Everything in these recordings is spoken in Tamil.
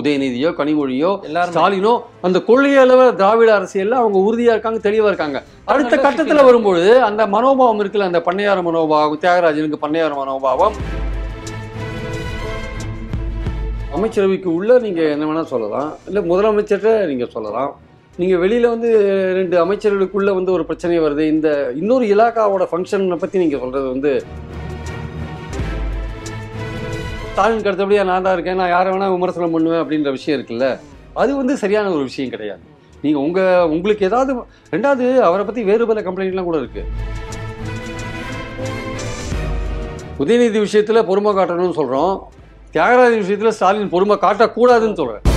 உதயநிதியோ கனிமொழியோ ஸ்டாலினோ அந்த கொள்கை அளவு திராவிட அரசியல்ல அவங்க உறுதியா இருக்காங்க தெளிவா இருக்காங்க. அடுத்த கட்டத்துல. வரும்பொழுது அந்த மனோபாவம் இருக்குல்ல அந்த பண்ணையார மனோபாவம் தியாகராஜனுக்கு பண்ணையார மனோபாவம். அமைச்சரவைக்கு உள்ள நீங்க என்ன வேணா சொல்லலாம். இல்ல முதலமைச்சர்கிட்ட நீங்க சொல்லலாம். நீங்க வெளியில வந்து ரெண்டு அமைச்சர்களுக்குள்ள வந்து ஒரு பிரச்சனை வருது. இந்த இன்னொரு இலாக்காவோட ஃபங்க்ஷனை பத்தி நீங்க சொல்றது வந்து ஸ்டாலின் அடுத்தபடியா நான் தான் இருக்கேன் நான் யாரை வேணா விமர்சனம் பண்ணுவேன் அப்படின்ற விஷயம் இருக்குல்ல? அது வந்து சரியான ஒரு விஷயம் கிடையாது. நீங்கள் உங்கள் உங்களுக்கு ஏதாவது ரெண்டாவது அவரை பற்றி வேறு பல கம்ப்ளைண்ட்லாம் கூட இருக்குது உதயநிதி விஷயத்தில் பொறுமை காட்டணும்னு சொல்கிறோம் தியாகராஜ விஷயத்தில் ஸ்டாலின் பொறுமை காட்டக்கூடாதுன்னு சொல்கிறேன்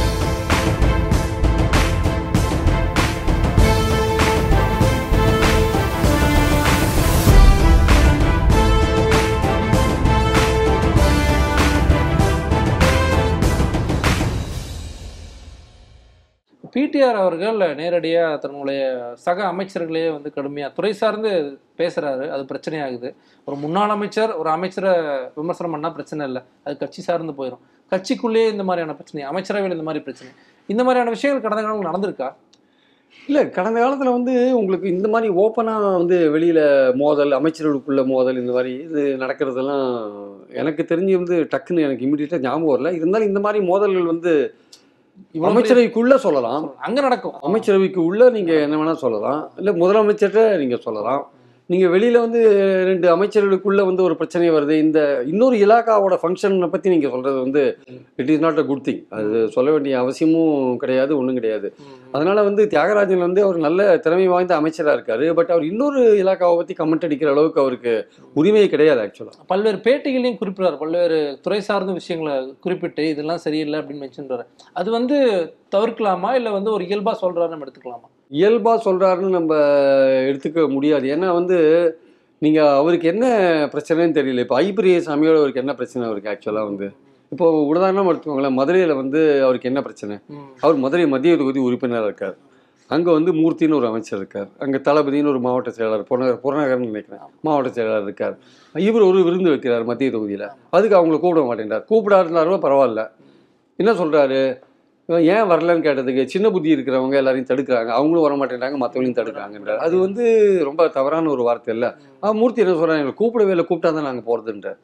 பிடிஆர் அவர்கள் நேரடியாக தன்னுடைய சக அமைச்சர்களையே வந்து கடுமையாக துறை சார்ந்து பேசுகிறாரு அது பிரச்சனையாகுது. ஒரு முன்னாள் அமைச்சர் ஒரு அமைச்சரை விமர்சனம் பண்ணால் பிரச்சனை இல்லை. அது கட்சி சார்ந்து போயிடும் கட்சிக்குள்ளேயே இந்த மாதிரியான பிரச்சனை அமைச்சரவையில் இந்த மாதிரி பிரச்சனை. இந்த மாதிரியான விஷயங்கள் கடந்த காலம் நடந்திருக்கா? இல்லை கடந்த காலத்தில் வந்து உங்களுக்கு இந்த மாதிரி ஓப்பனாக வந்து வெளியில் மோதல் அமைச்சர்களுக்குள்ள மோதல் இந்த மாதிரி இது நடக்கிறதெல்லாம் எனக்கு தெரிஞ்சு வந்து டக்குன்னு எனக்கு இமீடியட்டாக ஞாபகம் வரல. இருந்தாலும் இந்த மாதிரி மோதல்கள் வந்து அமைச்சரவைக்குள்ள சொல்லலாம். அங்க நடக்கும். அமைச்சரவைக்கு உள்ள நீங்க என்ன வேணா சொல்லலாம். இல்ல முதலமைச்சர்கிட்ட நீங்க சொல்லலாம். நீங்க வெளியில வந்து ரெண்டு அமைச்சர்களுக்குள்ள வந்து ஒரு பிரச்சனை வருது. இந்த இன்னொரு இலாக்காவோட ஃபங்க்ஷனை பத்தி நீங்க சொல்றது வந்து it is not a good thing அது சொல்ல வேண்டிய அவசியமும் கிடையாது ஒன்றும் கிடையாது. அதனால வந்து தியாகராஜன் வந்து அவர் நல்ல திறமை வாய்ந்த அமைச்சரா இருக்காரு. பட் அவர் இன்னொரு இலாக்காவை பத்தி கமெண்ட் அடிக்கிற அளவுக்கு அவருக்கு உரிமை கிடையாது ஆக்சுவலா பல்வேறு பேட்டிகளையும் குறிப்பிடுறார். பல்வேறு துறை சார்ந்த விஷயங்களை குறிப்பிட்டு இதெல்லாம் சரியில்லை அப்படின்னு மென்ஷன் அது வந்து தவிர்க்கலாமா? இல்ல வந்து ஒரு இயல்பா சொல்றாரு நம்ம எடுத்துக்கலாமா? இயல்பா சொல்றாருன்னு நம்ம எடுத்துக்க முடியாது. ஏன்னா வந்து நீங்க அவருக்கு என்ன பிரச்சனைன்னு தெரியல. இப்போ ஐபிரிய சாமியோட அவருக்கு என்ன பிரச்சனை அவருக்கு ஆக்சுவலா வந்து? இப்போ உதாரணம் எடுத்துக்கோங்களேன் மதுரையில வந்து அவருக்கு என்ன பிரச்சனை. அவர் மதுரை மத்திய தொகுதி உறுப்பினராக இருக்கார். அங்க வந்து மூர்த்தின்னு ஒரு அமைச்சர் இருக்கார். அங்க தளபதினு ஒரு மாவட்ட செயலாளர் புறநகர் புறநகர்னு நினைக்கிறேன் மாவட்ட செயலாளர் இருக்கார். இவர் ஒரு விருந்து வைக்கிறார் மத்திய தொகுதியில. அதுக்கு அவங்கள கூப்பிட மாட்டேன்றார். கூப்பிடாருந்தாலும் பரவாயில்ல. என்ன சொல்றாரு? இவன் ஏன் வரலன்னு கேட்டதுக்கு சின்ன புத்தி இருக்கிறவங்க எல்லாரையும் தடுக்கிறாங்க. அவங்களும் வர மாட்டேங்கிறாங்க மற்றவங்களையும் தடுக்கிறாங்கன்றார் அது வந்து ரொம்ப தவறான ஒரு வார்த்தை இல்லை. மூர்த்தி என்ன சொல்றாங்க எங்களை கூப்பிடவே இல்லை கூப்பிட்டா தான் நாங்கள் போகிறதுன்றார்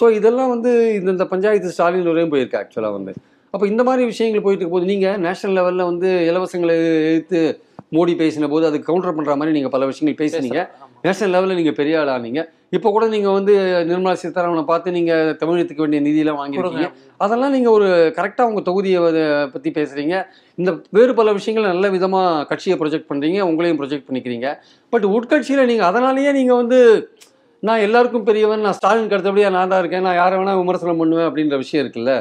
ஸோ இதெல்லாம் வந்து இந்த இந்த பஞ்சாயத்து ஸ்டாலின் வரையும் போயிருக்கு ஆக்சுவலாக வந்து. அப்போ இந்த மாதிரி விஷயங்கள் போயிட்டு இருக்கும்போது நீங்கள் நேஷனல் லெவலில் வந்து இலவசங்களை எதிர்த்து மோடி பேசின போது அதுக்கு கவுண்டர் பண்ணுற மாதிரி நீங்கள் பல விஷயங்கள் பேசுனீங்க. நேஷனல் லெவலில் நீங்கள் பெரிய ஆள் ஆனீங்க. இப்போ கூட நீங்கள் வந்து நிர்மலா சீதாராமனை பார்த்து நீங்கள் தமிழகத்துக்கு வேண்டிய நிதியெல்லாம் வாங்கியிருக்கீங்க. அதெல்லாம் நீங்கள் ஒரு கரெக்டாக உங்கள் தொகுதியை பற்றி பேசுகிறீங்க இந்த வேறு பல விஷயங்கள் நல்ல விதமாக கட்சியை ப்ரொஜெக்ட் பண்ணுறீங்க உங்களையும் ப்ரொஜெக்ட் பண்ணிக்கிறீங்க. பட் உட்கட்சியில் நீங்கள் அதனாலேயே நீங்கள் வந்து நான் எல்லாருக்கும் பெரியவன் நான் ஸ்டாலின் அடுத்தபடியாக நான் தான் இருக்கேன் நான் யாரை வேணால் விமர்சனம் பண்ணுவேன் அப்படின்ற விஷயம் இருக்குல்ல?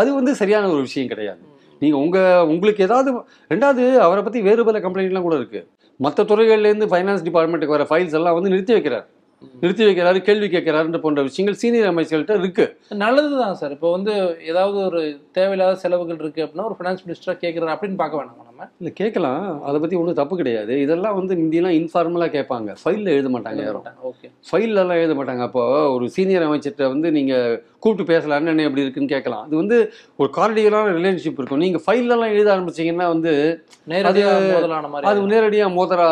அது வந்து சரியான ஒரு விஷயம் கிடையாது. நீங்கள் உங்கள் உங்களுக்கு ஏதாவது ரெண்டாவது அவரை பற்றி வேறு பல கம்ப்ளைண்ட்லாம் கூட இருக்குது மற்ற துறைகள்லேருந்து ஃபைனான்ஸ் டிபார்ட்மெண்ட்டுக்கு வர ஃபைல்ஸ் எல்லாம் வந்து நிறுத்தி வைக்கிறார். நிறுத்தி வைக்கிறாரு கேள்வி கேட்கிறாருன்ற போன்ற விஷயங்கள் சீனியர் அமைச்சர்கள்ட்ட இருக்கு. நல்லதுதான் சார். இப்போ வந்து ஏதாவது ஒரு தேவையில்லாத செலவுகள் இருக்கு அப்படின்னா ஒரு ஃபினான்ஸ் மினிஸ்டரா கேட்கிறாரு அப்படின்னு பார்க்க வேணாமா. நம்ம இல்லை கேட்கலாம். அதை பற்றி ஒன்றும் தப்பு கிடையாது. இதெல்லாம் வந்து முந்தியெல்லாம் இன்ஃபார்மலாக கேட்பாங்க. ஃபைலில் எழுத மாட்டாங்க யாரும். ஓகே. ஃபைல்லலாம் எழுத மாட்டாங்க. அப்போ ஒரு சீனியர் அமைச்சர்கிட்ட வந்து நீங்கள் கூப்பிட்டு பேசலாம்னு என்ன எப்படி இருக்குன்னு கேட்கலாம். அது வந்து ஒரு கார்டியலான ரிலேஷன்ஷிப் இருக்கும். நீங்கள் ஃபைல்லலாம் எழுத ஆரம்பிச்சீங்கன்னா வந்து நேரடியா மோதலான மாதிரி அது நேரடியாக மோதரா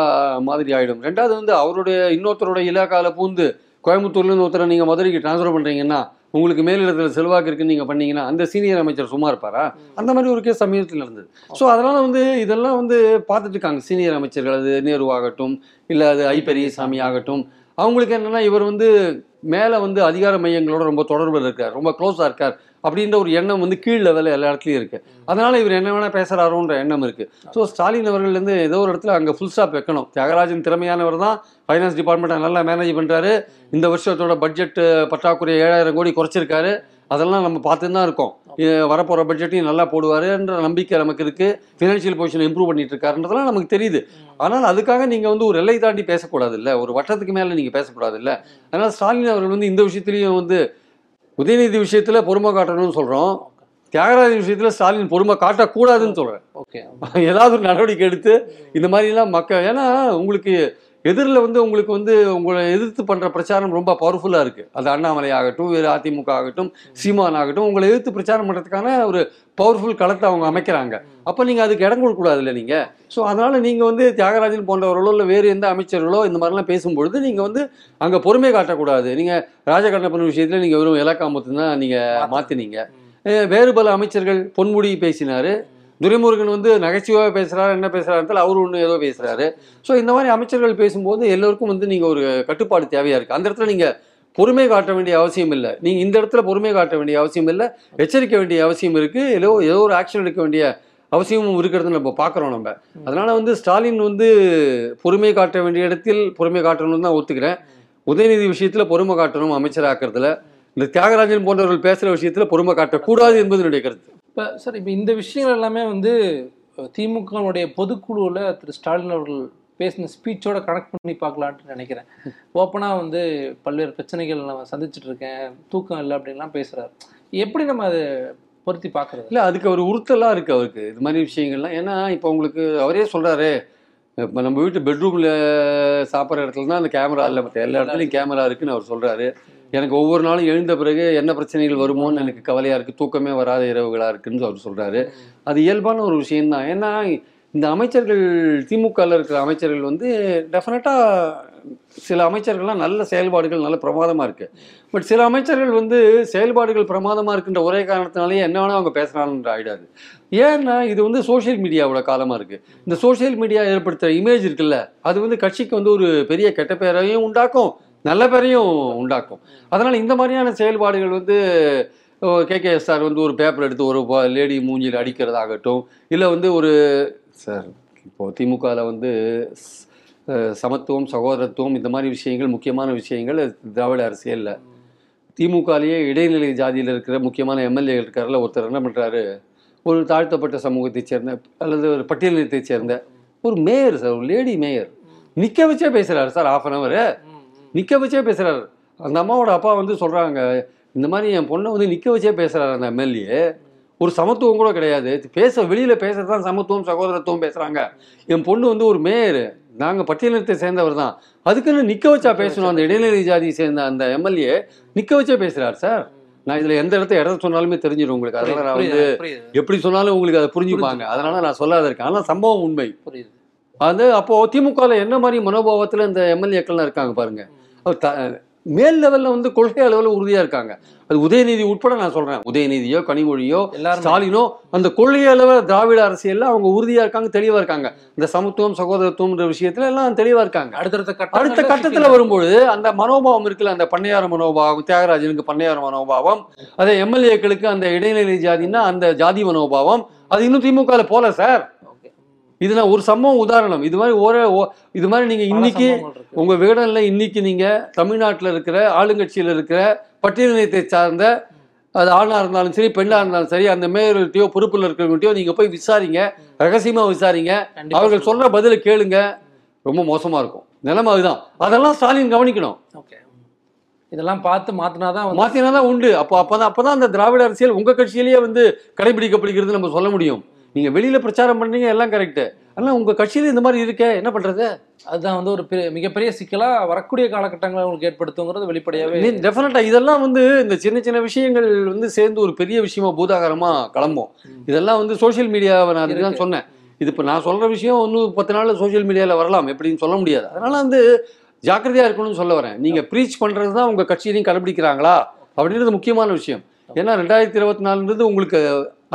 மாதிரி ஆகிடும் ரெண்டாவது வந்து அவருடைய இன்னொருத்தரோட இலாக்கால பூந்து கோயம்புத்தூர்லேருந்து ஒருத்தரை நீங்கள் மதுரைக்கு ட்ரான்ஸ்ஃபர் பண்ணுறீங்கன்னா உங்களுக்கு மேலிடத்தில் செல்வாக்கு இருக்குன்னு நீங்கள் பண்ணீங்கன்னா அந்த சீனியர் அமைச்சர் சும்மா இருப்பாரா? அந்த மாதிரி ஒரு கேஸ் சமீபத்தில் நடந்தது. ஸோ அதனால் வந்து இதெல்லாம் வந்து பார்த்துட்டு இருக்காங்க. சீனியர் அமைச்சர்கள் அது நேரு ஆகட்டும் இல்லை அது ஐ பெரியசாமி ஆகட்டும். அவங்களுக்கு என்னென்னா இவர் வந்து மேலே வந்து அதிகார மையங்களோட ரொம்ப தொடர்பில் இருக்கார். ரொம்ப க்ளோஸாக இருக்கார். அப்படின்ற ஒரு எண்ணம் வந்து கீழ் லெவலில் எல்லா இடத்துலையும் இருக்கு. அதனால இவர் என்ன வேணா பேசுறாரோன்ற எண்ணம் இருக்கு. ஸோ ஸ்டாலின் அவர்கள்லேருந்து ஏதோ ஒரு இடத்துல அங்கே ஃபுல் ஸ்டாப் வைக்கணும். தியாகராஜன் திறமையானவர் தான். ஃபைனான்ஸ் டிபார்ட்மெண்ட்டை நல்லா மேனேஜ் பண்ணுறாரு இந்த வருஷத்தோட பட்ஜெட் பற்றாக்குறை ஏழாயிரம் கோடி குறைச்சிருக்காரு. அதெல்லாம் நம்ம பார்த்து தான் இருக்கோம். வரப்போற பட்ஜெட்டையும் நல்லா போடுவாருன்ற நம்பிக்கை நமக்கு இருக்கு. ஃபினான்ஷியல் பொசிஷன் இம்ப்ரூவ் பண்ணிட்டு இருக்காருன்றதெல்லாம் நமக்கு தெரியுது. ஆனால் அதுக்காக நீங்க வந்து ஒரு எல்லை தாண்டி பேசக்கூடாது இல்ல ஒரு வட்டத்துக்கு மேல நீங்க பேசக்கூடாது இல்ல அதனால ஸ்டாலின் அவர்கள் வந்து இந்த விஷயத்திலையும் வந்து உதயநிதி விஷயத்துல பொறுமை காட்டணும்னு சொல்றோம். தியாகராஜன் விஷயத்துல ஸ்டாலின் பொறுமை காட்டக்கூடாதுன்னு சொல்றேன். ஓகே. ஏதாவது ஒரு நடவடிக்கை எடுத்து இந்த மாதிரிலாம் மக்கள் ஏன்னா உங்களுக்கு எதிரில் வந்து உங்களுக்கு வந்து உங்களை எதிர்த்து பண்ற பிரச்சாரம் ரொம்ப பவர்ஃபுல்லா இருக்கு. அது அண்ணாமலை ஆகட்டும் வேறு அதிமுக ஆகட்டும் சீமான் ஆகட்டும் உங்களை எதிர்த்து பிரச்சாரம் பண்றதுக்கான ஒரு பவர்ஃபுல் களத்தை அவங்க அமைக்கிறாங்க. அப்போ நீங்க அதுக்கு இடம் கொடுக்கக்கூடாது இல்லை நீங்க? ஸோ அதனால நீங்க வந்து தியாகராஜன் போன்றவர்களோ இல்லை வேறு எந்த அமைச்சர்களோ இந்த மாதிரிலாம் பேசும்பொழுது நீங்க வந்து அங்க பொறுமை காட்டக்கூடாது. நீங்க ராஜகண்ணப்பன் விஷயத்துல நீங்க வெறும் இலக்காமத்து தான் நீங்க மாத்தினீங்க. அஹ் வேறு பல அமைச்சர்கள் பொன்முடி பேசினாரு. துரைமுருகன் வந்து நகைச்சுவையாக பேசுகிறாரு என்ன பேசுறாரு அவர் ஒன்று ஏதோ பேசுகிறாரு ஸோ இந்த மாதிரி அமைச்சர்கள் பேசும்போது எல்லோருக்கும் வந்து நீங்கள் ஒரு கட்டுப்பாடு தேவையாக இருக்குது அந்த இடத்துல நீங்கள் பொறுமை காட்ட வேண்டிய அவசியம் இல்லை. நீங்கள் இந்த இடத்துல பொறுமை காட்ட வேண்டிய அவசியம் இல்லை. எச்சரிக்க வேண்டிய அவசியம் இருக்குது ஏதோ ஏதோ ஒரு ஆக்ஷன் எடுக்க வேண்டிய அவசியமும் இருக்கிறது நம்ம பார்க்குறோம் நம்ம. அதனால் வந்து ஸ்டாலின் வந்து பொறுமை காட்ட வேண்டிய இடத்தில் பொறுமை காட்டணும்னு தான் ஒத்துக்கிறேன். உதயநிதி விஷயத்தில் பொறுமை காட்டணும் அமைச்சராக்கிறதுல. இந்த தியாகராஜன் போன்றவர்கள் பேசுகிற விஷயத்தில் பொறுமை காட்டக்கூடாது என்பது என்னுடைய கருத்து. இப்போ சார் இப்போ இந்த விஷயங்கள் எல்லாமே வந்து திமுகவுடைய பொதுக்குழுவில் திரு ஸ்டாலின் அவர்கள் பேசின ஸ்பீச்சோட கனெக்ட் பண்ணி பார்க்கலான்ட்டு நினைக்கிறேன். ஓப்பனாக வந்து பல்வேறு பிரச்சனைகள் நான் சந்திச்சுட்டு இருக்கேன். தூக்கம் இல்லை அப்படின்லாம் பேசுகிறார் எப்படி நம்ம அதை பொருத்தி பார்க்குறது? இல்லை அதுக்கு ஒரு உறுத்தலாக இருக்குது அவருக்கு. இது மாதிரி விஷயங்கள்லாம். ஏன்னா இப்போ உங்களுக்கு அவரே சொல்கிறாரு இப்போ நம்ம வீட்டு பெட்ரூமில் சாப்பிட்ற இடத்துல தான் அந்த கேமரா இல்லை. மற்ற எல்லா இடத்துலையும் கேமரா இருக்குன்னு அவர் சொல்கிறாரு எனக்கு ஒவ்வொரு நாளும் எழுந்த பிறகு என்ன பிரச்சனைகள் வருமோன்னு எனக்கு கவலையா இருக்கு தூக்கமே வராத இரவுகளா இருக்குன்னு அவர் சொல்றாரு. அது இயல்பான ஒரு விஷயம்தான். ஏன்னா இந்த அமைச்சர்கள் திமுகவில் இருக்கிற அமைச்சர்கள் வந்து டெஃபினட்டாக சில அமைச்சர்கள்லாம் நல்ல செயல்பாடுகள் நல்ல பிரமாதமாக இருக்கு. பட் சில அமைச்சர்கள் வந்து செயல்பாடுகள் பிரமாதமாக இருக்கின்ற ஒரே காரணத்தினாலேயே என்ன வேணால் அவங்க பேசுகிறாங்கன்ற ஆயிடாது. ஏன்னா இது வந்து சோஷியல் மீடியாவோட காலமாக இருக்குது இந்த சோஷியல் மீடியா ஏற்படுத்துகிற இமேஜ் இருக்குல்ல அது வந்து கட்சிக்கு வந்து ஒரு பெரிய கெட்ட பேரையும் உண்டாக்கும். நல்ல பேரையும் உண்டாக்கும். அதனால் இந்த மாதிரியான செயல்பாடுகள் வந்து கேகேஎஸ் சார் வந்து ஒரு பேப்பர் எடுத்து ஒரு லேடி மூஞ்சியில் அடிக்கிறதாகட்டும் இல்லை வந்து ஒரு சார் இப்போ திமுகவில் வந்து சமத்துவம் சகோதரத்துவம் இந்த மாதிரி விஷயங்கள் முக்கியமான விஷயங்கள் திராவிட அரசியலில். திமுகலேயே இடைநிலை ஜாதியில் இருக்கிற முக்கியமான எம்எல்ஏ இருக்காரில் ஒருத்தர் என்ன பண்ணுறாரு ஒரு தாழ்த்தப்பட்ட சமூகத்தைச் சேர்ந்த அல்லது ஒரு பட்டியலினத்தைச் சேர்ந்த ஒரு மேயர் சார் ஒரு லேடி மேயர். நிற்க வச்சே பேசுகிறாரு சார் ஆஃப் அன் ஹவர் நிற்க வச்சே பேசுகிறாரு அந்த அம்மாவோட அப்பா வந்து சொல்கிறாங்க இந்த மாதிரி என் பொண்ணை வந்து நிற்க வச்சே பேசுகிறாரு அந்த எம்எல்ஏ. ஒரு சமத்துவம் கூட கிடையாது. பேச வெளியில் பேசுறது தான் சமத்துவம் சகோதரத்துவம் பேசுகிறாங்க என் பொண்ணு வந்து ஒரு மேயர். நாங்கள் பட்டியலினத்தை சேர்ந்தவர் தான். அதுக்குன்னு நிற்க வச்சா பேசணும். அந்த இடைநிலை ஜாதியை சேர்ந்த அந்த எம்எல்ஏ நிற்க வச்சே பேசுகிறார் சார். நான் இதில் எந்த இடத்த இடத்த சொன்னாலுமே தெரிஞ்சிடும் உங்களுக்கு. அதனால நான் வந்து எப்படி சொன்னாலும் உங்களுக்கு அதை புரிஞ்சுப்பாங்க. அதனால நான் சொல்லாத இருக்கேன். ஆனால் சம்பவம் உண்மை. புரியுது. அது அப்போ திமுகவில் என்ன மாதிரி மனோபாவத்தில் இந்த எம்எல்ஏக்கள்லாம் இருக்காங்க பாருங்க. அவர் த- மேல் லெவலில் வந்து கொள்கை அளவில் உறுதியாக இருக்காங்க. அது உதயநிதி உட்பட நான் சொல்கிறேன் உதயநிதியோ கனிமொழியோ ஸ்டாலினோ அந்த கொள்கை அளவில் திராவிட அரசியல்ல அவங்க உறுதியாக இருக்காங்க தெளிவாக இருக்காங்க. இந்த சமத்துவம் சகோதரத்துவம்ன்ற விஷயத்துல எல்லாம் தெளிவாக இருக்காங்க. அடுத்தடுத்த அடுத்த கட்டத்துல வரும்பொழுது அந்த மனோபாவம் இருக்குல்ல அந்த பண்ணையார மனோபாவம் தியாகராஜனுக்கு பண்ணையார மனோபாவம் அதே எம்எல்ஏக்களுக்கு அந்த இடைநிலை ஜாதின்னா அந்த ஜாதி மனோபாவம் அது இன்னும் திமுகல போல சார். இது நான் ஒரு சம்பவம் உதாரணம். இது மாதிரி ஒரே இது மாதிரி நீங்க இன்னைக்கு உங்க விகடனில் இன்னைக்கு நீங்க தமிழ்நாட்டில் இருக்கிற ஆளுங்கட்சியில் இருக்கிற பட்டியலினத்தை சார்ந்த அது ஆணா இருந்தாலும் சரி பெண்ணா இருந்தாலும் சரி அந்த மேயர்கள்ட்டையோ பொறுப்பில் இருக்கிறவங்கள்ட்டையோ நீங்க போய் விசாரிங்க. ரகசியமா விசாரிங்க. அவர்கள் சொல்ற பதிலை கேளுங்க. ரொம்ப மோசமா இருக்கும். நிலைமை அதுதான். அதெல்லாம் ஸ்டாலின் கவனிக்கணும். ஓகே. இதெல்லாம் பார்த்து மாத்தினாதான் வந்து மாத்தினா தான் உண்டு. அப்போ அப்பதான் அப்பதான் அந்த திராவிட அரசியல் உங்க கட்சியிலேயே வந்து கடைபிடிக்கப்படுகிறது நம்ம சொல்ல முடியும். நீங்க வெளியில பிரச்சாரம் பண்றீங்க எல்லாம் கரெக்ட் ஆனா உங்க கட்சியில இந்த மாதிரி இருக்கே என்ன பண்றது? அதுதான் வந்து ஒரு பெரிய மிகப்பெரிய சிக்கலா வரக்கூடிய காலகட்டங்களை உங்களுக்கு ஏற்படுத்துங்கிறது வெளிப்படையாவே டெஃபினட்டா இதெல்லாம் வந்து இந்த சின்ன சின்ன விஷயங்கள் வந்து சேர்ந்து ஒரு பெரிய விஷயமா பூதாகரமா கிளம்பும். இதெல்லாம் வந்து சோஷியல் மீடியாவை நான் அதுக்கு தான் சொன்னேன். இது இப்போ நான் சொல்ற விஷயம் இன்னும் பத்து நாள்ல சோஷியல் மீடியால வரலாம் எப்படின்னு சொல்ல முடியாது. அதனால வந்து ஜாக்கிரதையா இருக்கணும்னு சொல்ல வரேன். நீங்க ப்ரீச் பண்றது தான் உங்க கட்சியிலையும் கடைபிடிக்கிறாங்களா? அப்படின்றது முக்கியமான விஷயம். ஏன்னா ரெண்டாயிரத்தி இருபத்தி நாலுன்றது உங்களுக்கு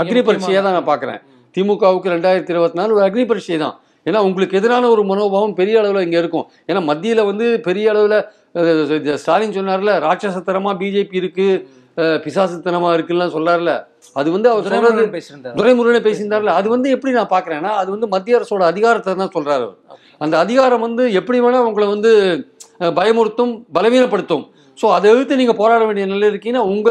அக்னி பரீட்சையா தான் நான் பார்க்குறேன் திமுகவுக்கு ரெண்டாயிரத்தி இருபத்தி நாலு ஒரு அக்னி பரீட்சை தான். ஏன்னா உங்களுக்கு எதிரான ஒரு மனோபாவம் பெரிய அளவில் இங்கே இருக்கும். ஏன்னா மத்தியில் வந்து பெரிய அளவில் ஸ்டாலின் சொன்னார்ல ராட்சசத்தனமா பிஜேபி இருக்கு அஹ், பிசாசுத்தனமா இருக்குல்லாம் சொல்றாருல அது வந்து அவர் சொல்றது துரைமுருகன் பேசியிருந்தாரு துரைமுருகனை பேசியிருந்தார்ல. அது வந்து எப்படி நான் பார்க்குறேன்னா அது வந்து மத்திய அரசோட அதிகாரத்தை தான் சொல்றாரு அவர். அந்த அதிகாரம் வந்து எப்படி வேணா உங்களை வந்து பயமுறுத்தும் பலவீனப்படுத்தும். ஸோ அதை எதிர்த்து நீங்க போராட வேண்டிய நிலை இருக்கீங்கன்னா உங்க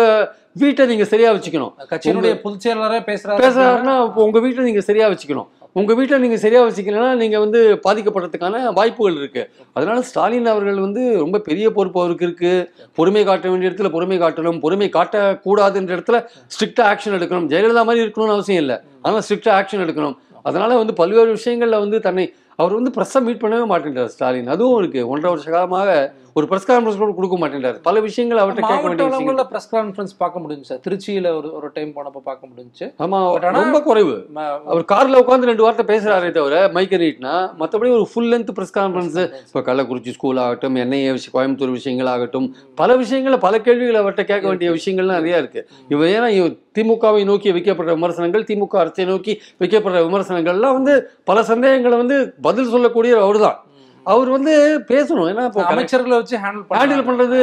வீட்டை நீங்க சரியா வச்சுக்கணும். கட்சியினுடைய பொதுச் செயலாளரே பேசுறாரு பேசுறாருன்னா உங்க வீட்டை நீங்க சரியா வச்சுக்கணும். உங்க வீட்டை நீங்க சரியா வச்சுக்கலன்னா நீங்க வந்து பாதிக்கப்படுறதுக்கான வாய்ப்புகள் இருக்கு. அதனால ஸ்டாலின் அவர்கள் வந்து ரொம்ப பெரிய பொறுப்பு அவருக்கு இருக்கு. பொறுமை காட்ட வேண்டிய இடத்துல பொறுமை காட்டணும். பொறுமை காட்டக்கூடாதுன்ற இடத்துல ஸ்ட்ரிக்டா ஆக்ஷன் எடுக்கணும். ஜெயலலிதா மாதிரி இருக்கணும்னு அவசியம் இல்லை. ஆனால் ஸ்ட்ரிக்டா ஆக்ஷன் எடுக்கணும். அதனால வந்து பல்வேறு விஷயங்கள்ல வந்து தன்னை அவர் வந்து ப்ரெஸ்ஸை மீட் பண்ணவே மாட்டேன்றார் ஸ்டாலின். அதுவும் இருக்கு. ஒன்றரை வருஷ காலமாக ஒரு ப்ரெஸ் கான்ஃபரன்ஸ் கூட கொடுக்க மாட்டேன்றார். பல விஷயங்கள் அவர்கிட்ட கேட்க வேண்டிய பிரஸ் கான்ஃபரன்ஸ் பார்க்க முடிஞ்சு திருச்சியில ஒரு ஒரு டைம் போனப்போ பார்க்க முடிஞ்சுச்சு. ஆமா But ஆனா- ரொம்ப குறைவு. அவர் கார்ல உட்காந்து ரெண்டு வார்த்தை பேசுறாரே தவிர மைக்க நீட்னா மற்றபடி ஒரு ஃபுல் லென்த் ப்ரெஸ் கான்ஃபரன்ஸ் இப்போ கள்ளக்குறிச்சி ஸ்கூல் ஆகட்டும் என்ஐஏ விஷயம் கோயம்புத்தூர் விஷயங்கள் ஆகட்டும் பல விஷயங்கள பல கேள்விகள் அவர்கிட்ட கேட்க வேண்டிய விஷயங்கள்லாம் நிறைய இருக்கு. இவர் ஏன்னா திமுகவை நோக்கி வைக்கப்படுற விமர்சனங்கள் திமுக அரசை நோக்கி வைக்கப்படுற விமர்சனங்கள்லாம் வந்து பல சந்தேகங்களை வந்து பதில் சொல்லக்கூடிய அவர்தான். அவர் வந்து பேசணும். ஏன்னா இப்போ அமைச்சர்களை வச்சு ஹேண்டில் ஹேண்டில் பண்றது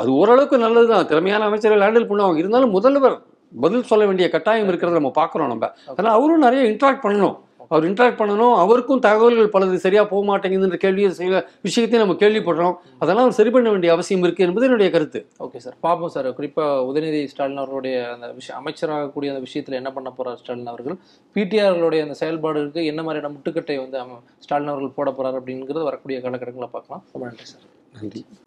அது ஓரளவுக்கு நல்லதுதான். திறமையான அமைச்சர்கள் ஹேண்டில் பண்ணுவாங்க. இருந்தாலும் முதல்வர் பதில் சொல்ல வேண்டிய கட்டாயம் இருக்கிறத நம்ம பார்க்குறோம் நம்ம. அதனால அவரும் நிறைய இன்ட்ராக்ட் பண்ணணும். அவர் இன்ட்ராக்ட் பண்ணணும் அவருக்கும் தகவல்கள் பலது சரியா போக மாட்டேங்குதுன்ற கேள்வியை சில விஷயத்தையும் நம்ம கேள்விப்படுறோம். அதெல்லாம் அவர் சரி பண்ண வேண்டிய அவசியம் இருக்கு என்பது என்னுடைய கருத்து. Okay sir. பார்ப்போம் சார். குறிப்பாக உதயநிதி ஸ்டாலின் அவர்களுடைய அந்த விஷயம் அமைச்சராகக்கூடிய அந்த விஷயத்தில் என்ன பண்ண போறார் ஸ்டாலின் அவர்கள்? பிடிஆர்களுடைய அந்த செயல்பாடுகளுக்கு என்ன மாதிரியான முட்டுக்கட்டை வந்து ஸ்டாலின் அவர்கள் போட போறார் அப்படிங்கிறது வரக்கூடிய காலகட்டங்களில் பார்க்கலாம். ரொம்ப நன்றி சார். நன்றி.